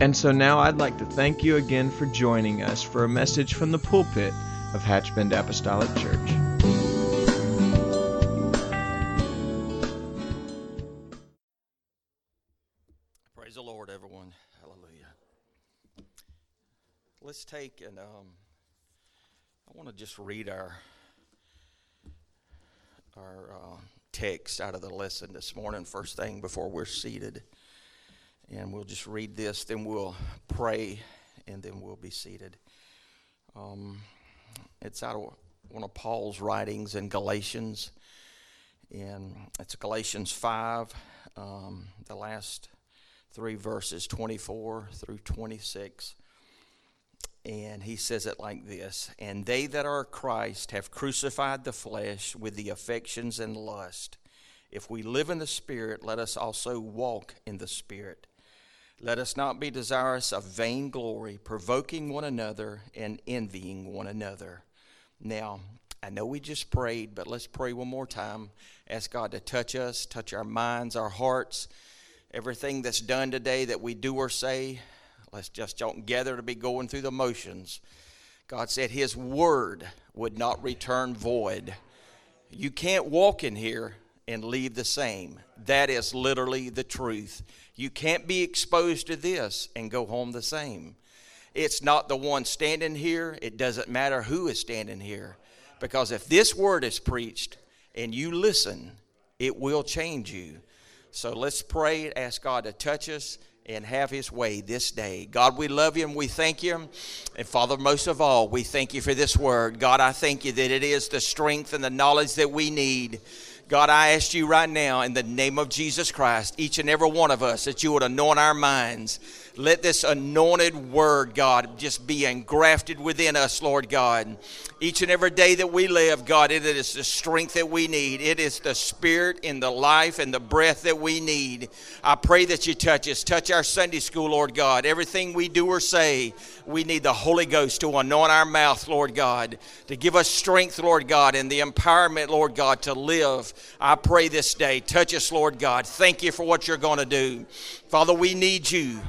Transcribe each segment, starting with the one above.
And so now I'd like to thank you again for joining us for a message from the pulpit of Hatchbend Apostolic Church. Praise the Lord, everyone. Hallelujah. Let's take and um, I want to just read our our uh, text out of the lesson this morning, first thing before we're seated. And we'll just read this, then we'll pray, and then we'll be seated. Um, it's out of one of Paul's writings in Galatians, and it's Galatians 5, um, the last three verses, 24 through 26. And he says it like this And they that are Christ have crucified the flesh with the affections and lust. If we live in the Spirit, let us also walk in the Spirit. Let us not be desirous of vainglory, provoking one another and envying one another. Now, I know we just prayed, but let's pray one more time. Ask God to touch us, touch our minds, our hearts, everything that's done today that we do or say. Let's just don't gather to be going through the motions. God said His word would not return void. You can't walk in here and leave the same. That is literally the truth. You can't be exposed to this and go home the same. It's not the one standing here, it doesn't matter who is standing here. Because if this word is preached and you listen, it will change you. So let's pray, and ask God to touch us and have his way this day. God, we love you and we thank you. And Father, most of all, we thank you for this word. God, I thank you that it is the strength and the knowledge that we need God, I ask you right now in the name of Jesus Christ, each and every one of us, that you would anoint our minds. Let this anointed word, God, just be engrafted within us, Lord God. Each and every day that we live, God, it is the strength that we need. It is the spirit and the life and the breath that we need. I pray that you touch us. Touch our Sunday school, Lord God. Everything we do or say, we need the Holy Ghost to anoint our mouth, Lord God, to give us strength, Lord God, and the empowerment, Lord God, to live. I pray this day. Touch us, Lord God. Thank you for what you're going to do. Father, we need you.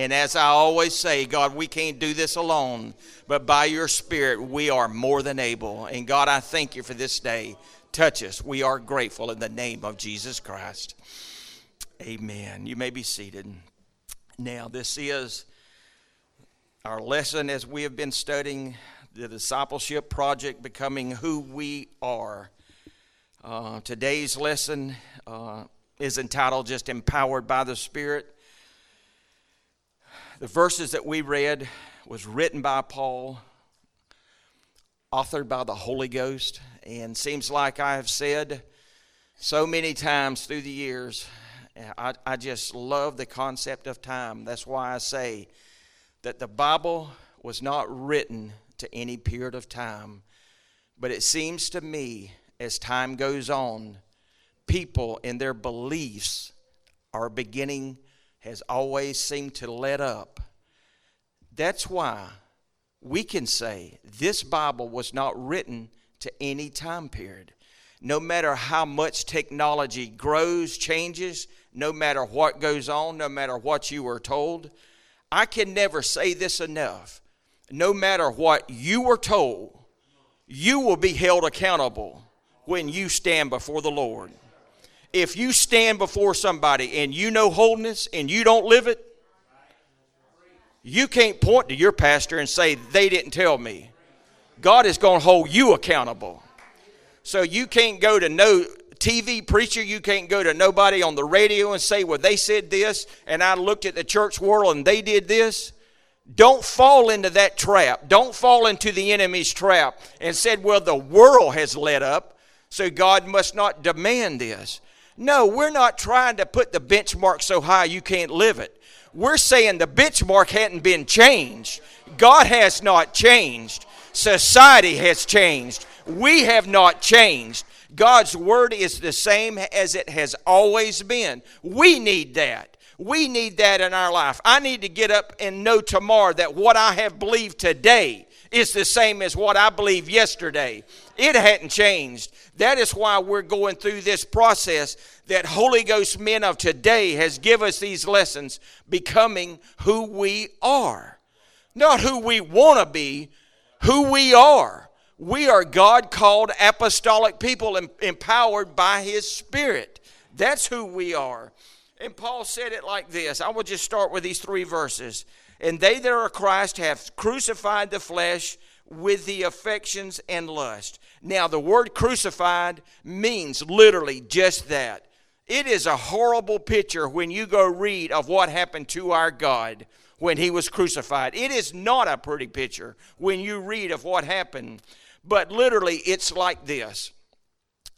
And as I always say, God, we can't do this alone, but by your Spirit, we are more than able. And God, I thank you for this day. Touch us. We are grateful in the name of Jesus Christ. Amen. You may be seated. Now, this is our lesson as we have been studying the discipleship project, becoming who we are. Uh, today's lesson uh, is entitled just Empowered by the Spirit. The verses that we read was written by Paul, authored by the Holy Ghost, and seems like I have said so many times through the years, I, I just love the concept of time. That's why I say that the Bible was not written to any period of time, but it seems to me as time goes on, people in their beliefs are beginning has always seemed to let up. That's why we can say this Bible was not written to any time period. No matter how much technology grows, changes, no matter what goes on, no matter what you were told, I can never say this enough. No matter what you were told, you will be held accountable when you stand before the Lord if you stand before somebody and you know holiness and you don't live it, you can't point to your pastor and say, they didn't tell me. God is going to hold you accountable. So you can't go to no TV preacher, you can't go to nobody on the radio and say, well, they said this, and I looked at the church world and they did this. Don't fall into that trap. Don't fall into the enemy's trap and said, well, the world has led up, so God must not demand this. No, we're not trying to put the benchmark so high you can't live it. We're saying the benchmark hadn't been changed. God has not changed. Society has changed. We have not changed. God's word is the same as it has always been. We need that. We need that in our life. I need to get up and know tomorrow that what I have believed today is the same as what I believed yesterday. It hadn't changed. That is why we're going through this process that Holy Ghost men of today has give us these lessons becoming who we are. Not who we want to be, who we are. We are God called apostolic people empowered by His Spirit. That's who we are. And Paul said it like this. I will just start with these three verses. And they that are Christ have crucified the flesh with the affections and lust. Now, the word crucified means literally just that. It is a horrible picture when you go read of what happened to our God when he was crucified. It is not a pretty picture when you read of what happened but literally, it's like this.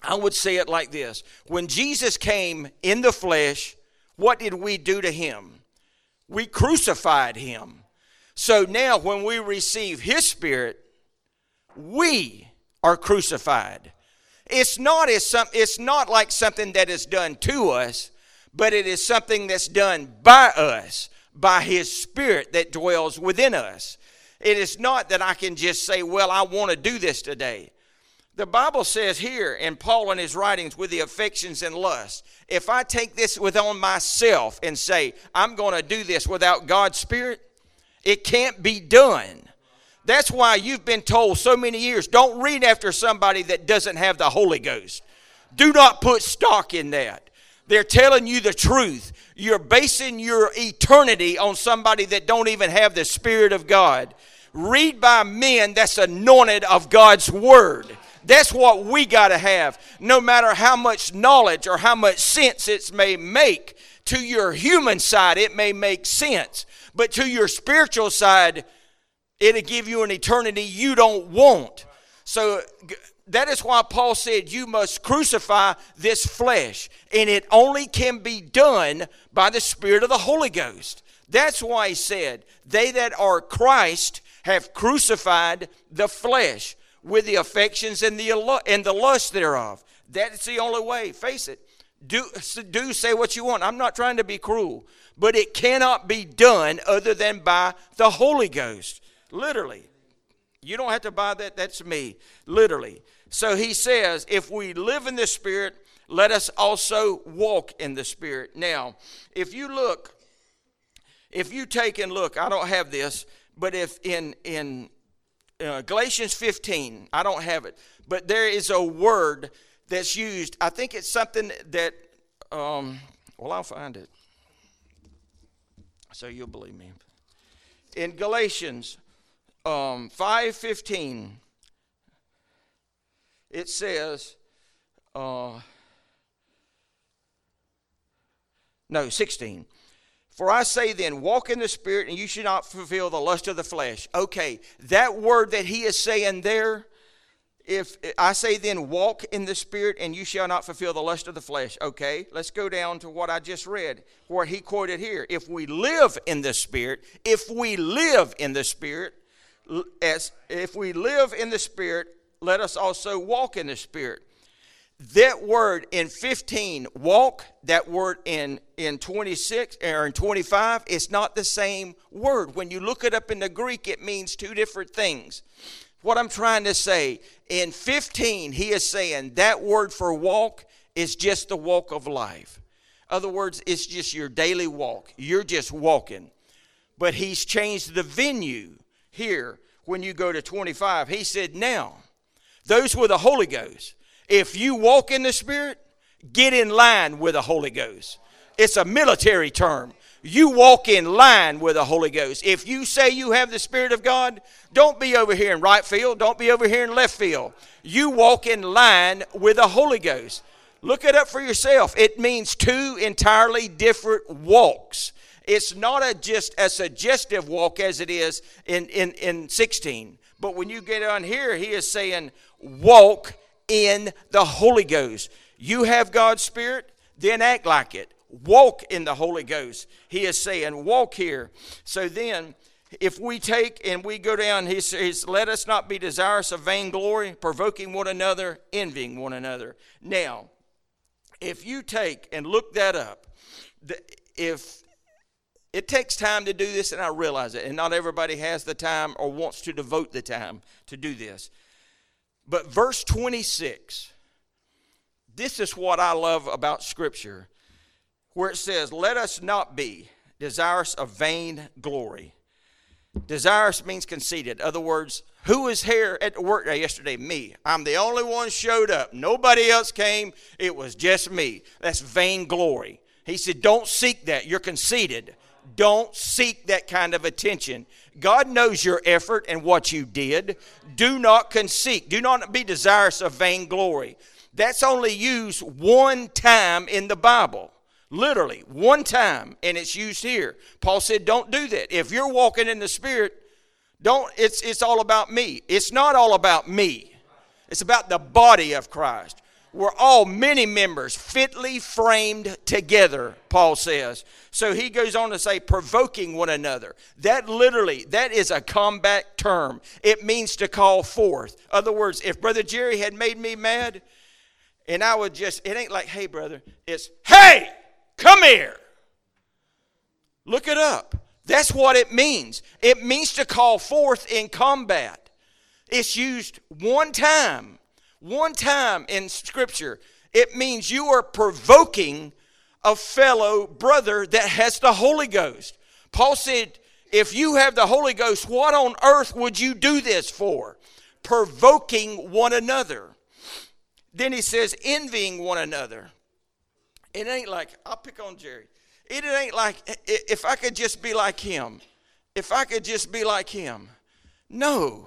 I would say it like this When Jesus came in the flesh, what did we do to him? We crucified him. So now, when we receive his spirit, we are crucified. It's not, as some, it's not like something that is done to us, but it is something that's done by us, by his spirit that dwells within us. It is not that I can just say, well, I want to do this today. The Bible says here in Paul in his writings with the affections and lust, if I take this within myself and say, I'm going to do this without God's Spirit, it can't be done. That's why you've been told so many years don't read after somebody that doesn't have the Holy Ghost. Do not put stock in that. They're telling you the truth. You're basing your eternity on somebody that don't even have the Spirit of God read by men that's anointed of God's word. That's what we got to have. No matter how much knowledge or how much sense it may make to your human side, it may make sense. But to your spiritual side, it'll give you an eternity you don't want. So that is why Paul said, You must crucify this flesh. And it only can be done by the Spirit of the Holy Ghost. That's why he said, They that are Christ have crucified the flesh with the affections and the, and the lust thereof. That's the only way. Face it. Do, do say what you want. I'm not trying to be cruel, but it cannot be done other than by the Holy Ghost. Literally. You don't have to buy that. That's me. Literally. So he says, if we live in the Spirit, let us also walk in the Spirit. Now, if you look, if you take and look, I don't have this, but if in in uh, Galatians 15, I don't have it, but there is a word that's used. I think it's something that, um, well, I'll find it. So you'll believe me. In Galatians um, 5.15, it says, uh, no, 16. For I say then, walk in the Spirit, and you should not fulfill the lust of the flesh. Okay, that word that he is saying there, if I say then, walk in the Spirit, and you shall not fulfill the lust of the flesh. Okay, let's go down to what I just read, where he quoted here. If we live in the Spirit, if we live in the Spirit, as if we live in the Spirit, let us also walk in the Spirit. That word in 15 walk that word in in 26 or in 25 it's not the same word. When you look it up in the greek it means two different things. What i'm trying to say in 15 he is saying that word for walk is just the walk of life. Other words it's just your daily walk. You're just walking. But he's changed the venue here when you go to 25 he said now those with the holy ghost if you walk in the Spirit, get in line with the Holy Ghost. It's a military term. You walk in line with the Holy Ghost. If you say you have the Spirit of God, don't be over here in right field. Don't be over here in left field. You walk in line with the Holy Ghost. Look it up for yourself. It means two entirely different walks. It's not a, just a suggestive walk as it is in, in, in 16. But when you get on here, he is saying, walk in the Holy Ghost. You have God's Spirit, then act like it. walk in the Holy Ghost. He is saying, walk here. So then, if we take and we go down, he says, let us not be desirous of vainglory, provoking one another, envying one another. Now, if you take and look that up, if it takes time to do this, and I realize it, and not everybody has the time or wants to devote the time to do this. But verse 26, this is what I love about Scripture, where it says, Let us not be desirous of vain glory. Desirous means conceited. In other words, who was here at the work day yesterday? Me. I'm the only one showed up. Nobody else came. It was just me. That's vainglory. He said, Don't seek that. You're conceited. Don't seek that kind of attention. God knows your effort and what you did. Do not conceit. Do not be desirous of vainglory. That's only used one time in the Bible. Literally, one time, and it's used here. Paul said, Don't do that. If you're walking in the Spirit, don't it's it's all about me. It's not all about me. It's about the body of Christ. We're all many members fitly framed together, Paul says. So he goes on to say, provoking one another. That literally, that is a combat term. It means to call forth. Other words, if Brother Jerry had made me mad, and I would just, it ain't like, hey, brother, it's, hey, come here. Look it up. That's what it means. It means to call forth in combat. It's used one time one time in Scripture, it means you are provoking a fellow brother that has the Holy Ghost. Paul said, if you have the Holy Ghost, what on earth would you do this for? Provoking one another. Then he says, envying one another. It ain't like, I'll pick on Jerry. It ain't like, if I could just be like him, if I could just be like him. No,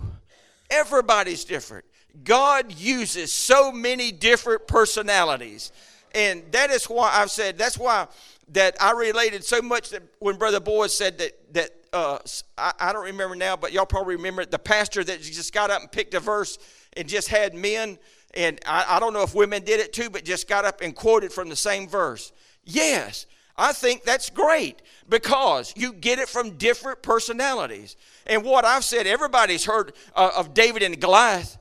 everybody's different. God uses so many different personalities. And that is why I've said, that's why that I related so much that when Brother Boyd said that, that uh, I, I don't remember now, but y'all probably remember it, the pastor that just got up and picked a verse and just had men, and I, I don't know if women did it too, but just got up and quoted from the same verse. Yes, I think that's great because you get it from different personalities. And what I've said, everybody's heard uh, of David and Goliath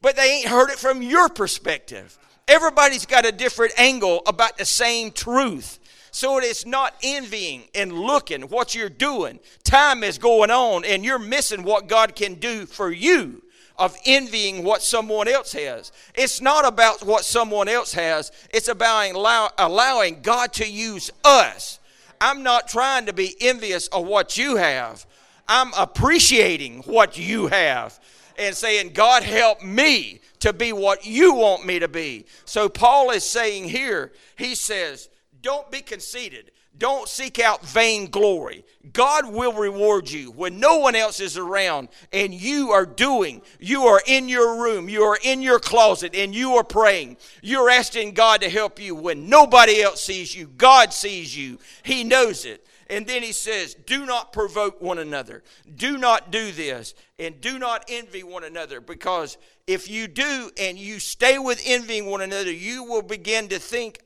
but they ain't heard it from your perspective. Everybody's got a different angle about the same truth. So it's not envying and looking what you're doing. Time is going on and you're missing what God can do for you of envying what someone else has. It's not about what someone else has, it's about allow, allowing God to use us. I'm not trying to be envious of what you have, I'm appreciating what you have and saying, God, help me to be what you want me to be. So Paul is saying here, he says, don't be conceited. Don't seek out vain glory. God will reward you when no one else is around and you are doing, you are in your room, you are in your closet, and you are praying. You're asking God to help you when nobody else sees you. God sees you, He knows it. And then he says, Do not provoke one another. Do not do this. And do not envy one another. Because if you do and you stay with envying one another, you will begin to think,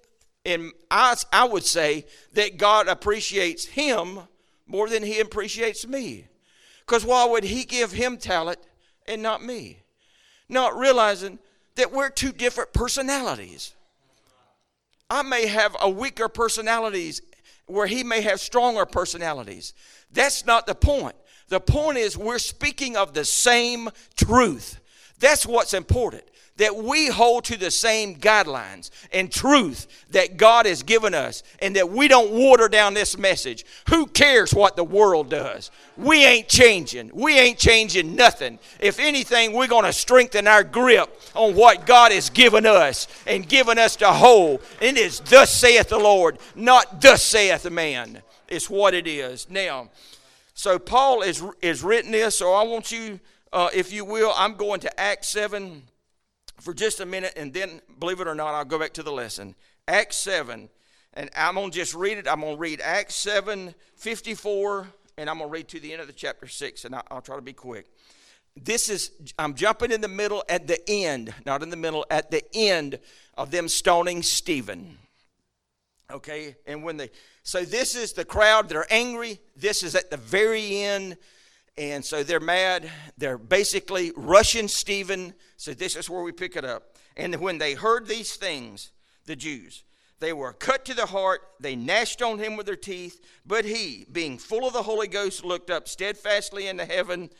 and I, I would say, that God appreciates him more than he appreciates me. Because why would he give him talent and not me? Not realizing that we're two different personalities. I may have a weaker personalities where he may have stronger personalities. That's not the point. The point is, we're speaking of the same truth. That's what's important. That we hold to the same guidelines and truth that God has given us, and that we don't water down this message. Who cares what the world does? We ain't changing. We ain't changing nothing. If anything, we're going to strengthen our grip on what God has given us and given us to hold. And it is thus saith the Lord, not thus saith the man. It's what it is. Now, so Paul is, is written this, so I want you, uh, if you will, I'm going to Acts 7 for just a minute, and then, believe it or not, I'll go back to the lesson. Acts 7, and I'm going to just read it. I'm going to read Acts 7 54, and I'm going to read to the end of the chapter 6, and I'll try to be quick. This is, I'm jumping in the middle at the end, not in the middle, at the end of them stoning Stephen. Okay, and when they, so this is the crowd, they're angry. This is at the very end. And so they're mad. They're basically rushing Stephen. So this is where we pick it up. And when they heard these things, the Jews, they were cut to the heart. They gnashed on him with their teeth. But he, being full of the Holy Ghost, looked up steadfastly into heaven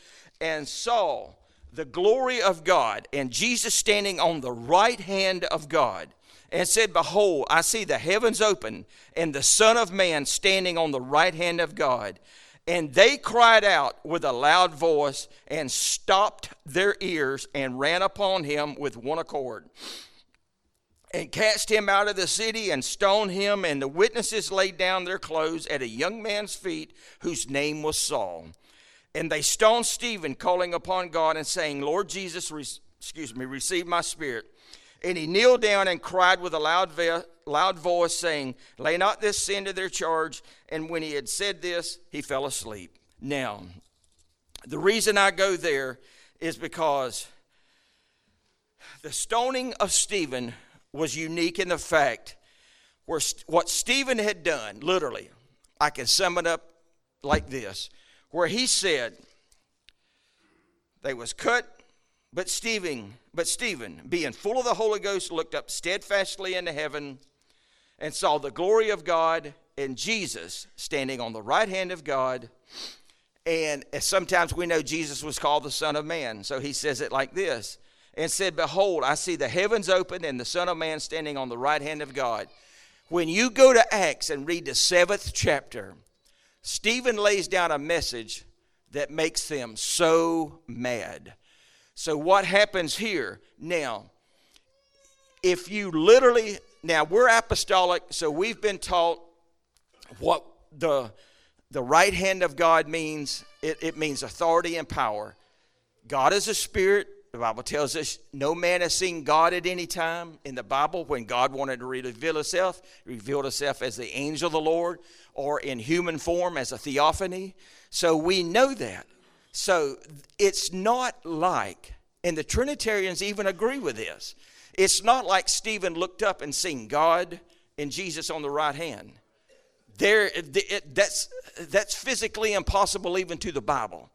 and saw the glory of God and Jesus standing on the right hand of God and said, Behold, I see the heavens open and the Son of Man standing on the right hand of God. And they cried out with a loud voice and stopped their ears and ran upon him with one accord and cast him out of the city and stoned him. And the witnesses laid down their clothes at a young man's feet whose name was Saul. And they stoned Stephen, calling upon God and saying, Lord Jesus, re- excuse me, receive my spirit. And he kneeled down and cried with a loud, loud voice, saying, Lay not this sin to their charge. And when he had said this, he fell asleep. Now, the reason I go there is because the stoning of Stephen was unique in the fact where what Stephen had done, literally, I can sum it up like this, where he said, they was cut but Stephen, but Stephen, being full of the Holy Ghost, looked up steadfastly into heaven and saw the glory of God and Jesus standing on the right hand of God. And sometimes we know Jesus was called the Son of Man. So he says it like this and said, Behold, I see the heavens open and the Son of Man standing on the right hand of God. When you go to Acts and read the seventh chapter, Stephen lays down a message that makes them so mad. So, what happens here? Now, if you literally, now we're apostolic, so we've been taught what the, the right hand of God means. It, it means authority and power. God is a spirit. The Bible tells us no man has seen God at any time. In the Bible, when God wanted to reveal himself, he revealed himself as the angel of the Lord or in human form as a theophany. So we know that. So it's not like, and the Trinitarians even agree with this, it's not like Stephen looked up and seen God and Jesus on the right hand. There, it, that's, that's physically impossible even to the Bible.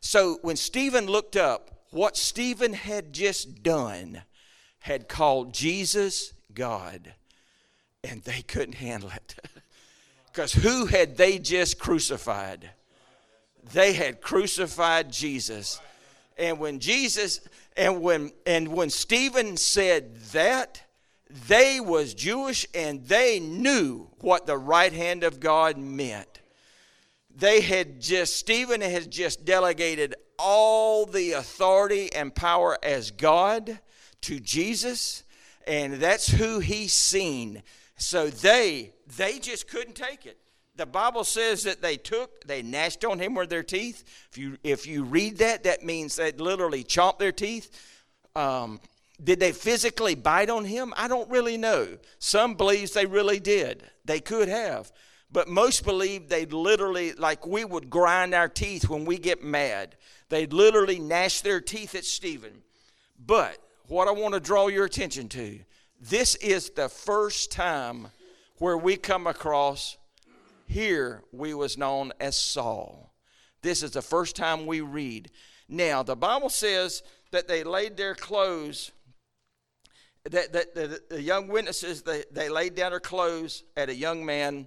So when Stephen looked up, what Stephen had just done had called Jesus God, and they couldn't handle it. Because who had they just crucified? they had crucified Jesus. And when Jesus and when and when Stephen said that, they was Jewish and they knew what the right hand of God meant. They had just Stephen had just delegated all the authority and power as God to Jesus, and that's who he seen. So they they just couldn't take it the Bible says that they took, they gnashed on him with their teeth. If you if you read that, that means they literally chomped their teeth. Um, did they physically bite on him? I don't really know. Some believes they really did. They could have. But most believe they literally, like we would grind our teeth when we get mad. They literally gnash their teeth at Stephen. But what I want to draw your attention to, this is the first time where we come across here we was known as Saul. This is the first time we read. Now, the Bible says that they laid their clothes, that, that, that the young witnesses, they, they laid down their clothes at a young man.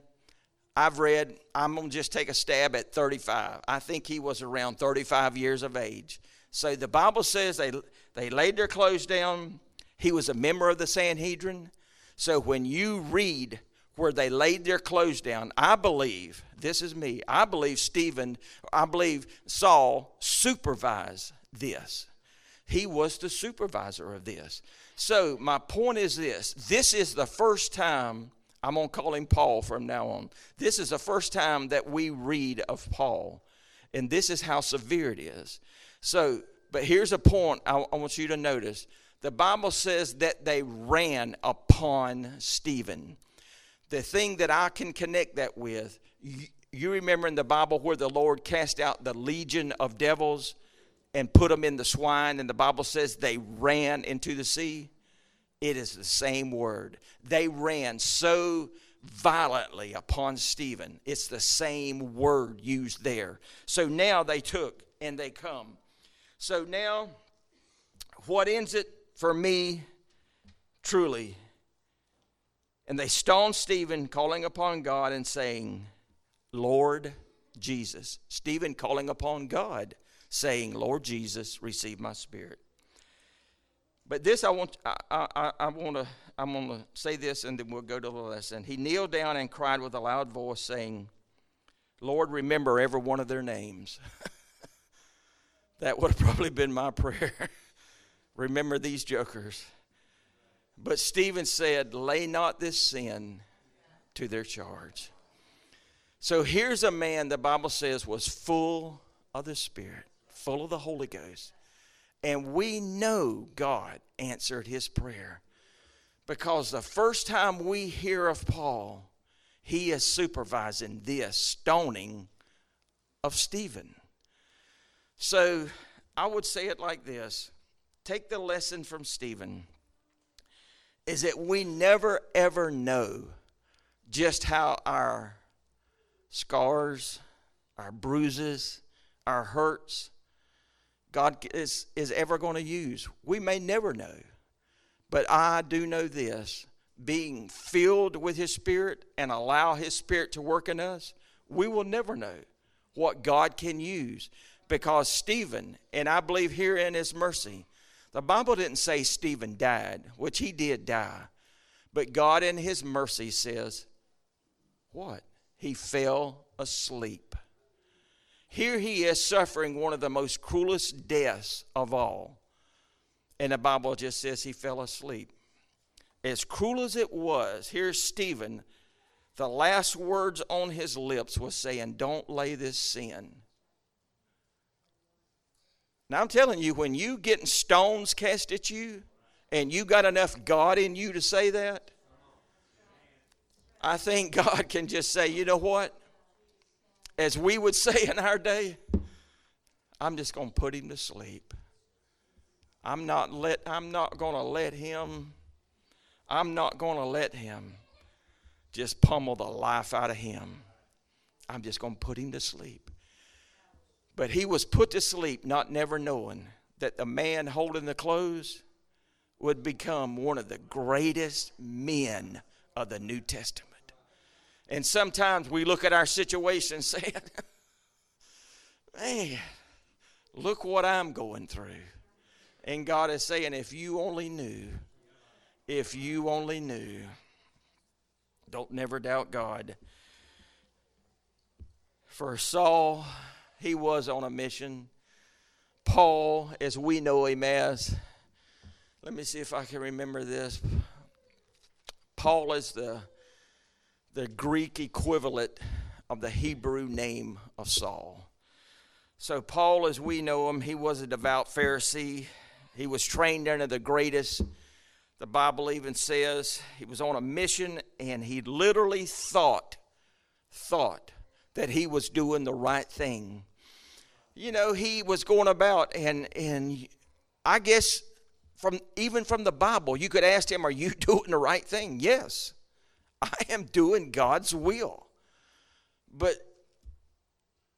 I've read, I'm going to just take a stab at 35. I think he was around 35 years of age. So the Bible says they, they laid their clothes down. He was a member of the Sanhedrin. So when you read where they laid their clothes down. I believe, this is me, I believe Stephen, I believe Saul supervised this. He was the supervisor of this. So, my point is this this is the first time, I'm going to call him Paul from now on. This is the first time that we read of Paul. And this is how severe it is. So, but here's a point I, I want you to notice. The Bible says that they ran upon Stephen the thing that I can connect that with, you, you remember in the Bible where the Lord cast out the legion of devils and put them in the swine, and the Bible says they ran into the sea? It is the same word. They ran so violently upon Stephen. It's the same word used there. So now they took and they come. So now, what ends it for me truly? And they stoned Stephen, calling upon God and saying, Lord Jesus. Stephen calling upon God, saying, Lord Jesus, receive my spirit. But this I want I, I, I want to I'm going to say this and then we'll go to the lesson. He kneeled down and cried with a loud voice, saying, Lord, remember every one of their names. that would have probably been my prayer. remember these jokers. But Stephen said, Lay not this sin to their charge. So here's a man the Bible says was full of the Spirit, full of the Holy Ghost. And we know God answered his prayer because the first time we hear of Paul, he is supervising this stoning of Stephen. So I would say it like this take the lesson from Stephen is that we never ever know just how our scars, our bruises, our hurts, God is, is ever going to use. We may never know. But I do know this being filled with His Spirit and allow His Spirit to work in us, we will never know what God can use. Because Stephen, and I believe here in His mercy, the Bible didn't say Stephen died, which he did die. But God in His mercy says, what? He fell asleep. Here he is suffering one of the most cruelest deaths of all. And the Bible just says he fell asleep. As cruel as it was, here's Stephen. The last words on his lips was saying, Don't lay this sin. Now I'm telling you, when you getting stones cast at you, and you got enough God in you to say that, I think God can just say, you know what? as we would say in our day, I'm just going to put him to sleep. I'm not let I'm not going to let him I'm not going to let him just pummel the life out of him. I'm just going to put him to sleep. But he was put to sleep not never knowing that the man holding the clothes would become one of the greatest men of the New Testament. And sometimes we look at our situation saying, man, look what I'm going through. And God is saying, if you only knew, if you only knew, don't never doubt God. For Saul, he was on a mission. Paul, as we know him as, let me see if I can remember this. Paul is the the Greek equivalent of the Hebrew name of Saul. So, Paul, as we know him, he was a devout Pharisee. He was trained under the greatest. The Bible even says he was on a mission and he literally thought, thought that he was doing the right thing. You know, he was going about and and I guess from even from the Bible, you could ask him, Are you doing the right thing? Yes. I am doing God's will. But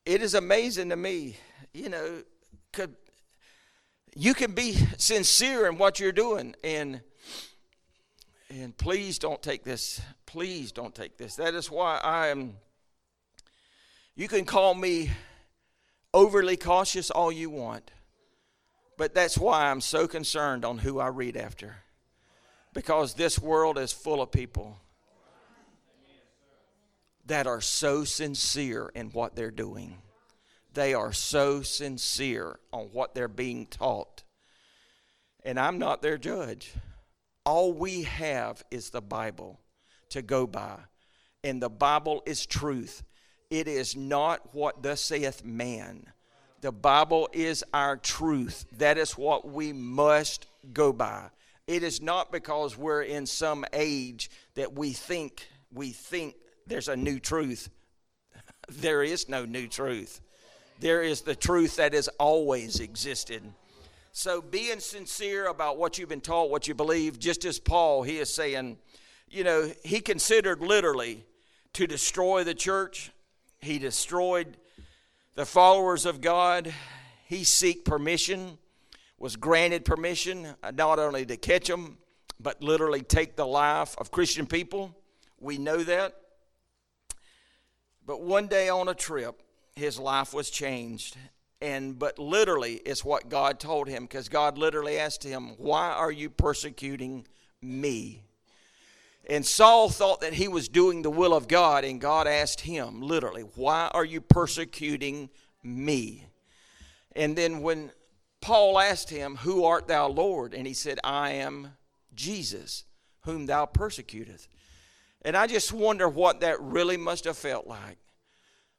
it is amazing to me, you know, could you can be sincere in what you're doing and and please don't take this please don't take this that is why i am you can call me overly cautious all you want but that's why i'm so concerned on who i read after because this world is full of people that are so sincere in what they're doing. They are so sincere on what they're being taught. And I'm not their judge. All we have is the Bible to go by. And the Bible is truth. It is not what thus saith man. The Bible is our truth. That is what we must go by. It is not because we're in some age that we think we think there's a new truth. there is no new truth. There is the truth that has always existed. So, being sincere about what you've been taught, what you believe, just as Paul, he is saying, you know, he considered literally to destroy the church. He destroyed the followers of God. He seek permission, was granted permission uh, not only to catch them, but literally take the life of Christian people. We know that. But one day on a trip, his life was changed. And but literally it's what God told him because God literally asked him, "Why are you persecuting me?" And Saul thought that he was doing the will of God, and God asked him, literally, Why are you persecuting me? And then when Paul asked him, Who art thou, Lord? And he said, I am Jesus, whom thou persecutest. And I just wonder what that really must have felt like.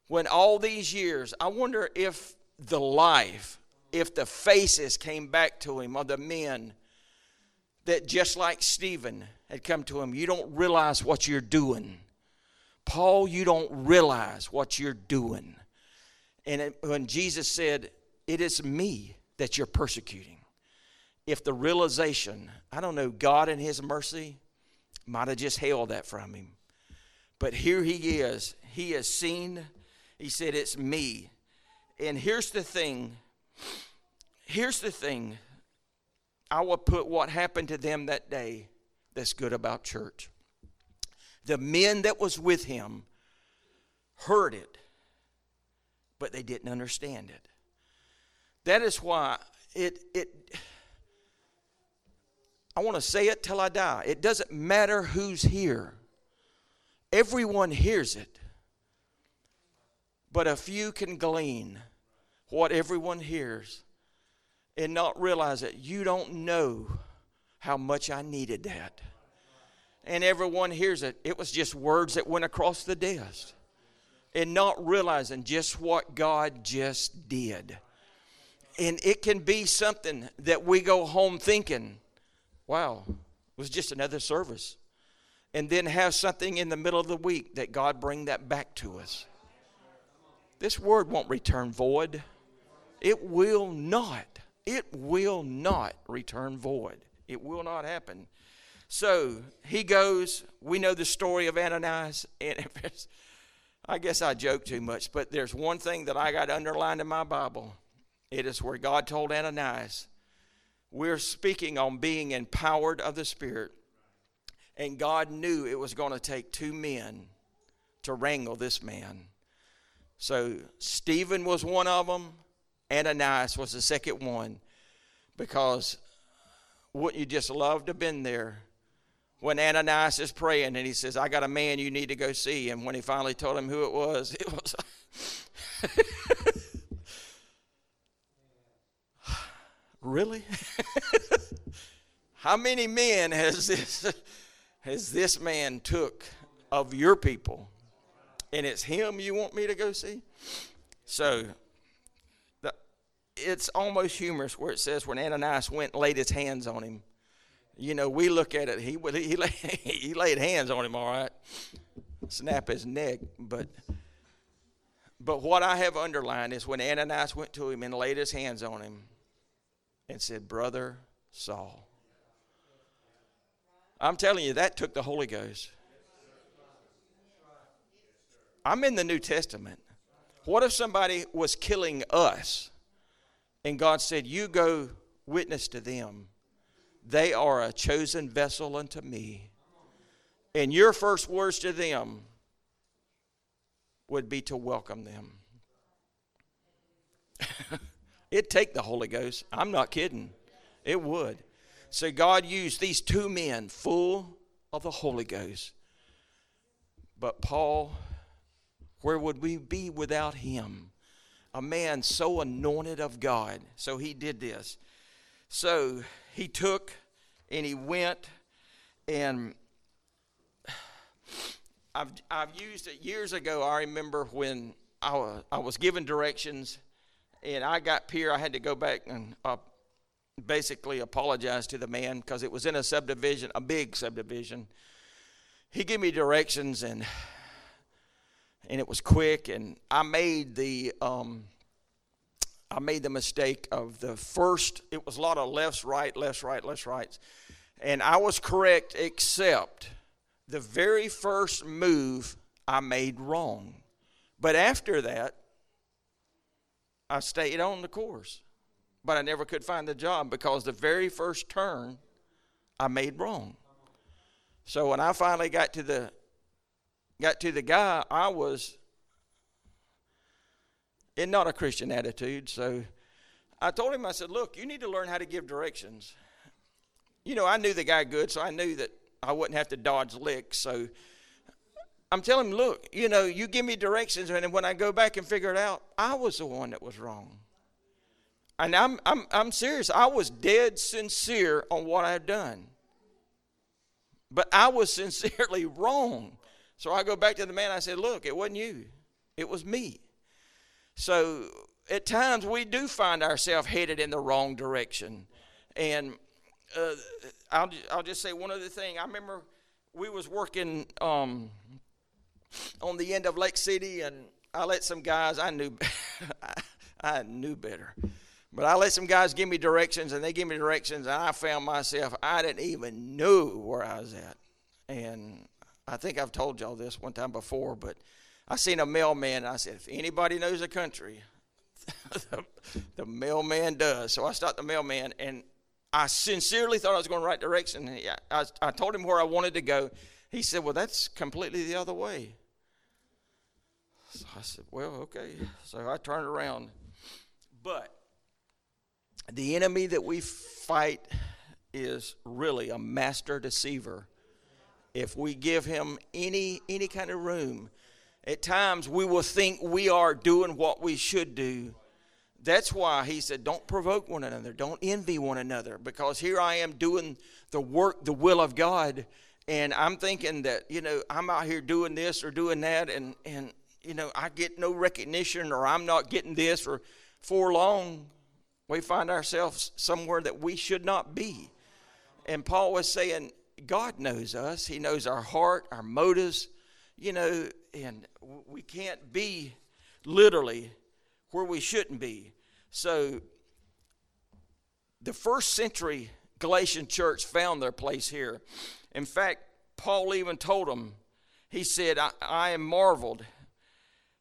When all these years, I wonder if the life, if the faces came back to him of the men that just like Stephen had come to him, you don't realize what you're doing. Paul, you don't realize what you're doing. And it, when Jesus said, It is me that you're persecuting, if the realization, I don't know, God in His mercy might have just held that from him. But here he is. He has seen, he said, It's me. And here's the thing. Here's the thing I will put what happened to them that day that's good about church. The men that was with him heard it, but they didn't understand it. That is why it it I want to say it till I die. It doesn't matter who's here. Everyone hears it. But a few can glean what everyone hears and not realize that you don't know how much I needed that. And everyone hears it. It was just words that went across the desk. And not realizing just what God just did. And it can be something that we go home thinking, wow, it was just another service. And then have something in the middle of the week that God bring that back to us. This word won't return void. It will not it will not return void. It will not happen. So he goes. We know the story of Ananias, and I guess I joke too much, but there's one thing that I got underlined in my Bible. It is where God told Ananias, "We're speaking on being empowered of the Spirit." And God knew it was going to take two men to wrangle this man. So Stephen was one of them. Ananias was the second one because wouldn't you just love to have been there when Ananias is praying and he says, I got a man you need to go see. And when he finally told him who it was, it was. really? How many men has this has this man took of your people? And it's him you want me to go see? So it's almost humorous where it says when Ananias went and laid his hands on him. You know, we look at it. He he he laid hands on him, all right, snap his neck. But but what I have underlined is when Ananias went to him and laid his hands on him, and said, "Brother Saul." I'm telling you, that took the Holy Ghost. I'm in the New Testament. What if somebody was killing us? And God said, You go witness to them. They are a chosen vessel unto me. And your first words to them would be to welcome them. It'd take the Holy Ghost. I'm not kidding. It would. So God used these two men full of the Holy Ghost. But Paul, where would we be without him? A man so anointed of God. So he did this. So he took and he went and I've, I've used it years ago. I remember when I was, I was given directions and I got here, I had to go back and uh, basically apologize to the man because it was in a subdivision, a big subdivision. He gave me directions and and it was quick. And I made the um, I made the mistake of the first. It was a lot of lefts, right, lefts, right, lefts, rights, and I was correct except the very first move I made wrong. But after that, I stayed on the course. But I never could find the job because the very first turn I made wrong. So when I finally got to the got to the guy, I was in not a Christian attitude. So I told him, I said, look, you need to learn how to give directions. You know, I knew the guy good, so I knew that I wouldn't have to dodge licks. So I'm telling him, look, you know, you give me directions, and when I go back and figure it out, I was the one that was wrong. And I'm, I'm, I'm serious. I was dead sincere on what I've done. But I was sincerely wrong. So I go back to the man. I said, look, it wasn't you, it was me. So at times we do find ourselves headed in the wrong direction. And uh, I'll, I'll just say one other thing. I remember we was working um, on the end of Lake City, and I let some guys I knew I knew better, but I let some guys give me directions, and they give me directions, and I found myself I didn't even know where I was at, and I think I've told y'all this one time before, but I seen a mailman, and I said, if anybody knows the country, the, the mailman does. So I stopped the mailman, and I sincerely thought I was going the right direction. I, I, I told him where I wanted to go. He said, well, that's completely the other way. So I said, Well, okay. So I turned around. But the enemy that we fight is really a master deceiver. If we give him any any kind of room, at times we will think we are doing what we should do. That's why he said, Don't provoke one another, don't envy one another, because here I am doing the work, the will of God, and I'm thinking that, you know, I'm out here doing this or doing that, and, and you know, I get no recognition or I'm not getting this or for long, we find ourselves somewhere that we should not be. And Paul was saying, God knows us. He knows our heart, our motives, you know, and we can't be literally where we shouldn't be. So the first century Galatian church found their place here. In fact, Paul even told them, he said, I, I am marveled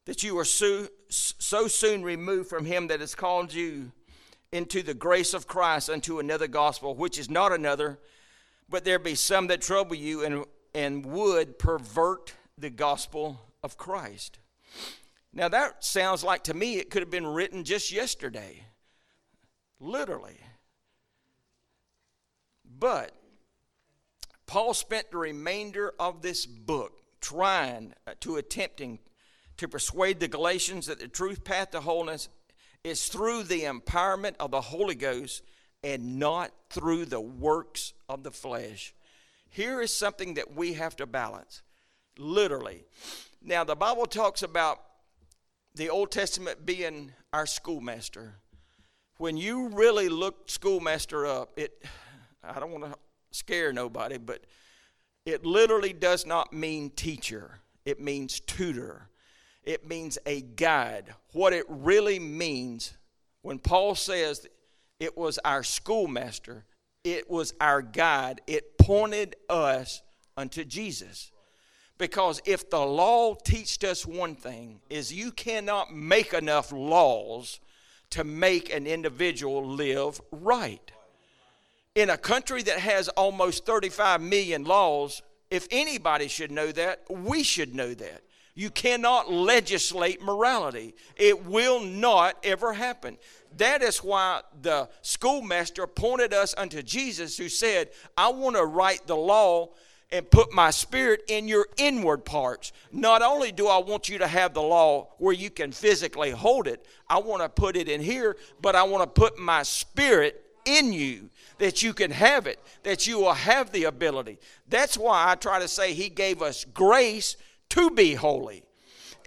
that you are so, so soon removed from him that has called you into the grace of Christ unto another gospel, which is not another, but there be some that trouble you and, and would pervert the gospel of Christ. Now, that sounds like to me it could have been written just yesterday, literally. But Paul spent the remainder of this book trying uh, to attempting to persuade the Galatians that the truth path to holiness is through the empowerment of the Holy Ghost and not through the works of the flesh. Here is something that we have to balance, literally. Now, the Bible talks about the Old Testament being our schoolmaster. When you really look schoolmaster up, it I don't want to scare nobody, but it literally does not mean teacher. It means tutor it means a guide. What it really means when Paul says it was our schoolmaster, it was our guide, it pointed us unto Jesus. Because if the law teached us one thing, is you cannot make enough laws to make an individual live right. In a country that has almost 35 million laws, if anybody should know that, we should know that. You cannot legislate morality. It will not ever happen. That is why the schoolmaster pointed us unto Jesus, who said, I want to write the law and put my spirit in your inward parts. Not only do I want you to have the law where you can physically hold it, I want to put it in here, but I want to put my spirit in you that you can have it, that you will have the ability. That's why I try to say He gave us grace to be holy.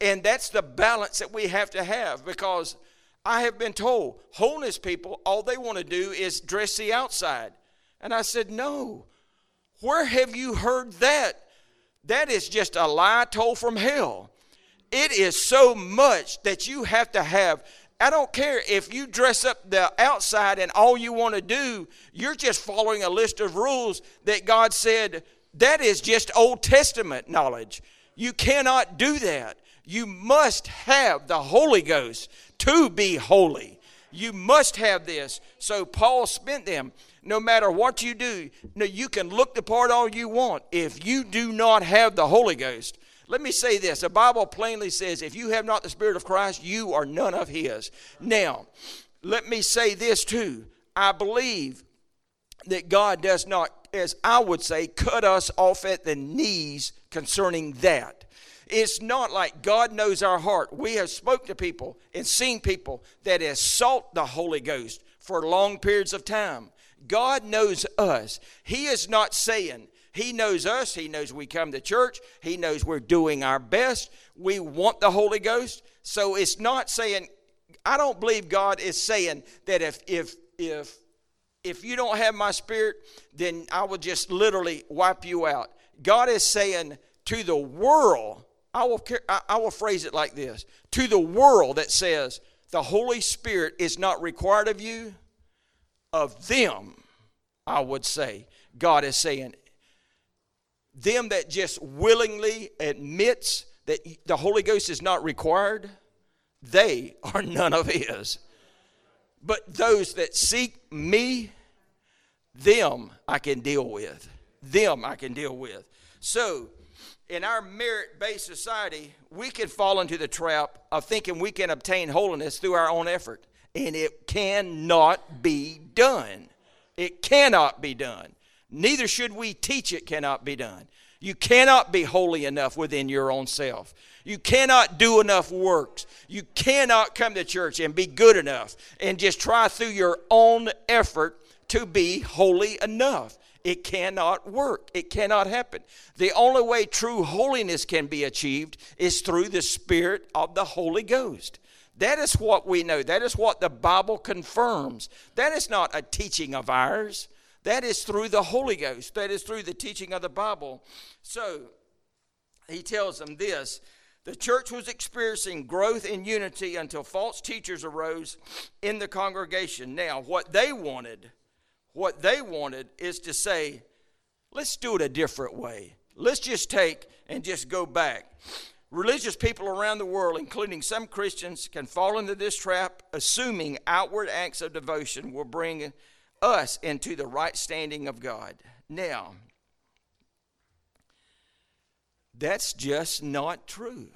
And that's the balance that we have to have because I have been told holiness people, all they want to do is dress the outside. And I said, No. Where have you heard that? That is just a lie told from hell. It is so much that you have to have. I don't care if you dress up the outside and all you want to do, you're just following a list of rules that God said That is just Old Testament knowledge. You cannot do that. You must have the Holy Ghost to be holy. You must have this. So Paul spent them. No matter what you do, no, you can look the part all you want. If you do not have the Holy Ghost, let me say this the Bible plainly says, if you have not the Spirit of Christ, you are none of His. Now, let me say this too. I believe that God does not, as I would say, cut us off at the knees concerning that. It's not like God knows our heart. We have spoke to people and seen people that sought the Holy Ghost for long periods of time. God knows us. He is not saying, He knows us. He knows we come to church. He knows we're doing our best. We want the Holy Ghost. So it's not saying, I don't believe God is saying that if, if, if, if you don't have my spirit, then I will just literally wipe you out. God is saying to the world, I will, I will phrase it like this to the world that says the Holy Spirit is not required of you, of them, I would say, God is saying, them that just willingly admits that the Holy Ghost is not required, they are none of His. But those that seek me, them I can deal with. Them I can deal with. So, in our merit based society, we can fall into the trap of thinking we can obtain holiness through our own effort. And it cannot be done. It cannot be done. Neither should we teach it cannot be done. You cannot be holy enough within your own self. You cannot do enough works. You cannot come to church and be good enough and just try through your own effort to be holy enough. It cannot work. It cannot happen. The only way true holiness can be achieved is through the Spirit of the Holy Ghost. That is what we know. That is what the Bible confirms. That is not a teaching of ours. That is through the Holy Ghost. That is through the teaching of the Bible. So, he tells them this the church was experiencing growth in unity until false teachers arose in the congregation. Now, what they wanted what they wanted is to say, let's do it a different way. Let's just take and just go back. Religious people around the world, including some Christians, can fall into this trap, assuming outward acts of devotion will bring us into the right standing of God. Now, that's just not true.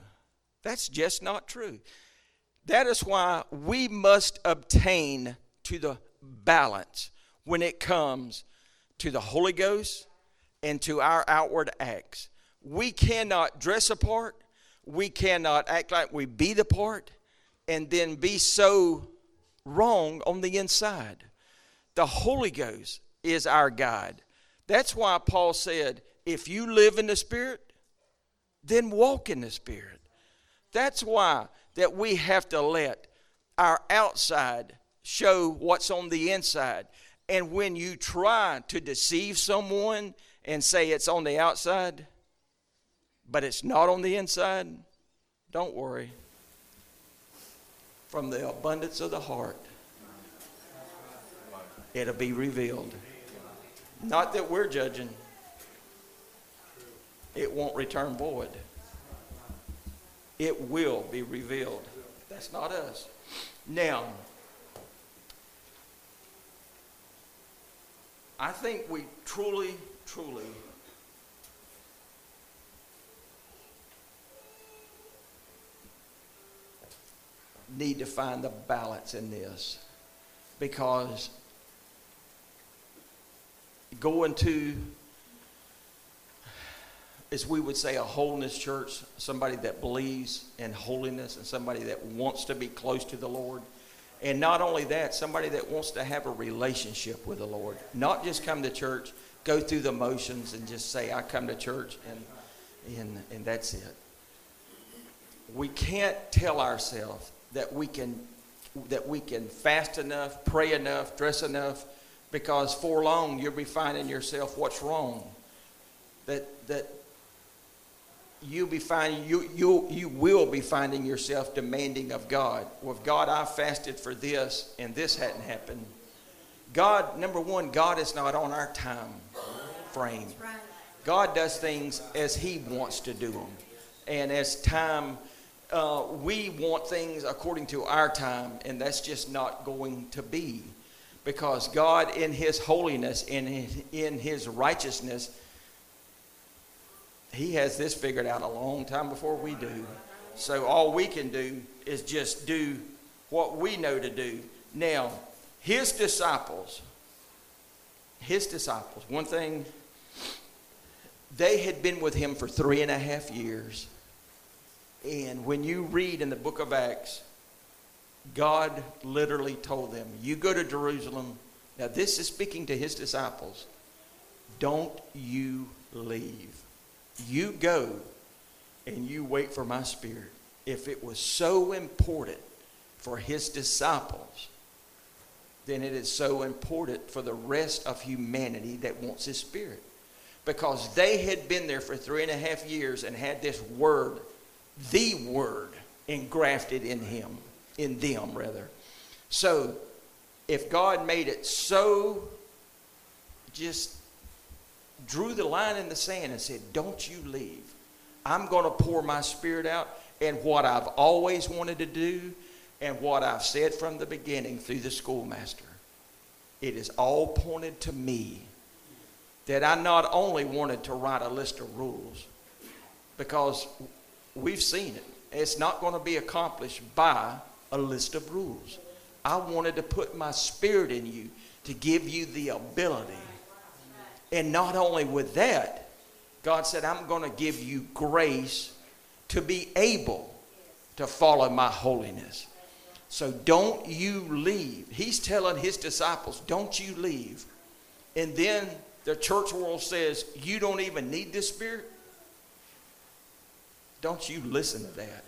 That's just not true. That is why we must obtain to the balance when it comes to the Holy Ghost and to our outward acts. We cannot dress a part, we cannot act like we be the part, and then be so wrong on the inside. The Holy Ghost is our guide. That's why Paul said, if you live in the Spirit, then walk in the Spirit. That's why that we have to let our outside show what's on the inside. And when you try to deceive someone and say it's on the outside, but it's not on the inside, don't worry. From the abundance of the heart, it'll be revealed. Not that we're judging, it won't return void. It will be revealed. That's not us. Now, I think we truly, truly need to find the balance in this because going to as we would say a holiness church somebody that believes in holiness and somebody that wants to be close to the lord and not only that, somebody that wants to have a relationship with the Lord, not just come to church, go through the motions, and just say, I come to church, and, and, and that's it. We can't tell ourselves that we can that we can fast enough, pray enough, dress enough, because for long you'll be finding yourself what's wrong. That that you'll be finding you you you will be finding yourself demanding of God. Well, if God, I fasted for this and this hadn't happened. God, number one, God is not on our time frame. God does things as He wants to do them. And as time, uh, we want things according to our time, and that's just not going to be. Because God, in His holiness, in, in His righteousness, He has this figured out a long time before we do. So all we can do is just do what we know to do. Now, His disciples, His disciples, one thing they had been with him for three and a half years. And when you read in the book of Acts, God literally told them, You go to Jerusalem. Now, this is speaking to his disciples. Don't you leave. You go and you wait for my spirit. If it was so important for his disciples, then it is so important for the rest of humanity that wants his spirit because they had been there for three and a half years and had this word, the word, engrafted in him, in them rather. So if God made it so just drew the line in the sand and said, Don't you leave. I'm going to pour my spirit out. And what I've always wanted to do, and what I've said from the beginning through the schoolmaster, it is all pointed to me that I not only wanted to write a list of rules, because we've seen it, it's not going to be accomplished by a list of rules. I wanted to put my spirit in you to give you the ability. And not only with that, God said, I'm going to give you grace to be able to follow my holiness. So don't you leave. He's telling his disciples, don't you leave. And then the church world says you don't even need this spirit, don't you listen to that.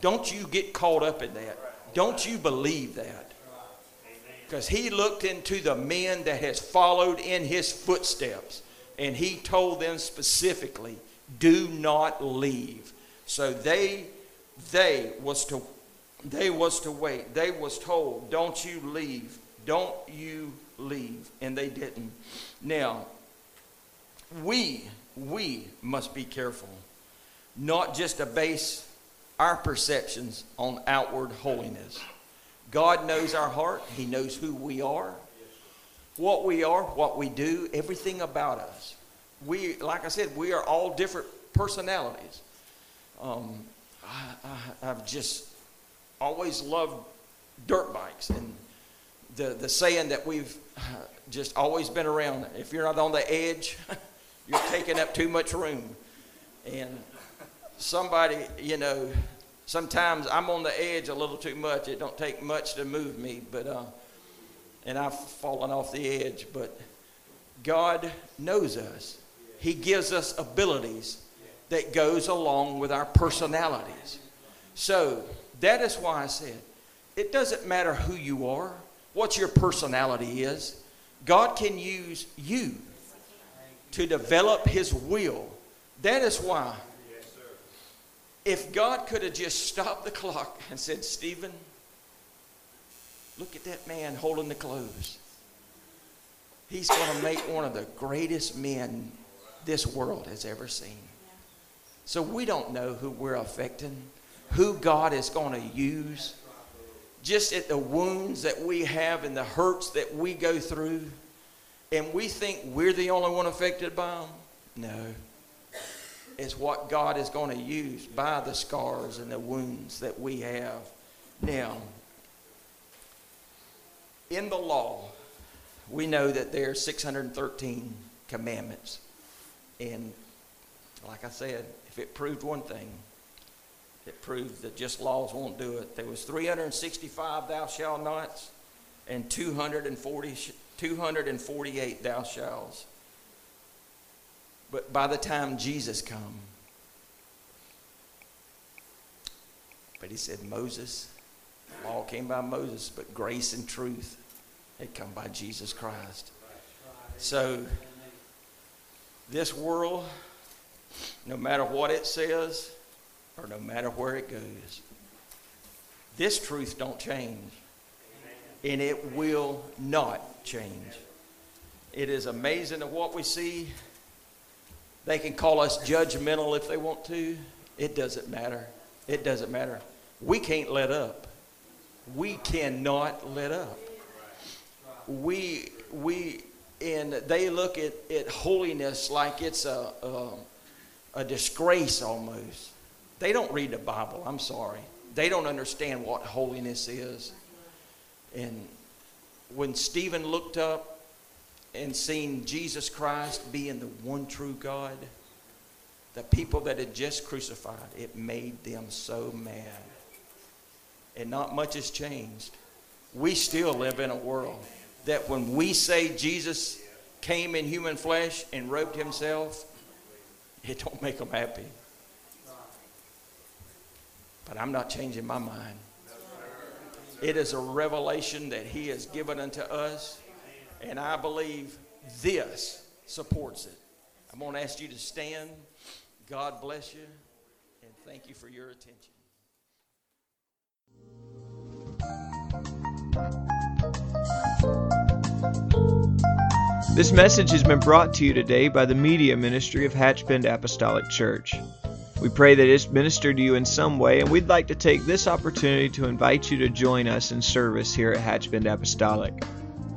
Don't you get caught up in that. Don't you believe that. Because he looked into the men that has followed in his footsteps and he told them specifically, do not leave. So they they was to they was to wait. They was told, don't you leave. Don't you leave. And they didn't. Now, we, we must be careful not just to base our perceptions on outward holiness. God knows our heart, He knows who we are, what we are, what we do, everything about us. We, like I said, we are all different personalities. Um, I, have just always loved dirt bikes and the, the saying that we've just always been around if you're not on the edge, you're taking up too much room. And somebody, you know, sometimes I'm on the edge a little too much. It don't take much to move me, but uh, and I've fallen off the edge. But God knows us. He gives us abilities that goes along with our personalities. So that is why I said it doesn't matter who you are, what your personality is. God can use you to develop His will. That is why, if God could have just stopped the clock and said, Stephen, look at that man holding the clothes. He's going to make one of the greatest men this world has ever seen. So we don't know who we're affecting, who God is going to use. Just at the wounds that we have and the hurts that we go through and we think we're the only one affected by them? No. It's what God is going to use by the scars and the wounds that we have. Now, in the law, we know that there are 613 commandments. And like I said, if it proved one thing, it proved that just laws won't do it. There was 365 thou shalt nots and 240 248 thou shalt. But by the time Jesus come, but he said Moses, law came by Moses, but grace and truth had come by Jesus Christ. So this world, no matter what it says, or no matter where it goes, this truth don't change and it will not change. It is amazing of what we see They can call us judgmental if they want to. It doesn't matter. It doesn't matter. We can't let up. We cannot let up. We we and they look at, at holiness like it's a, a a disgrace almost. They don't read the Bible. I'm sorry. They don't understand what holiness is. And when Stephen looked up and seen Jesus Christ being the one true God, the people that had just crucified, it made them so mad. And not much has changed. We still live in a world that when we say Jesus came in human flesh and robed himself, it don't make them happy. But I'm not changing my mind. It is a revelation that He has given unto us, and I believe this supports it. I'm going to ask you to stand. God bless you, and thank you for your attention. This message has been brought to you today by the Media Ministry of Hatchbend Apostolic Church. We pray that it's ministered to you in some way, and we'd like to take this opportunity to invite you to join us in service here at Hatchbend Apostolic.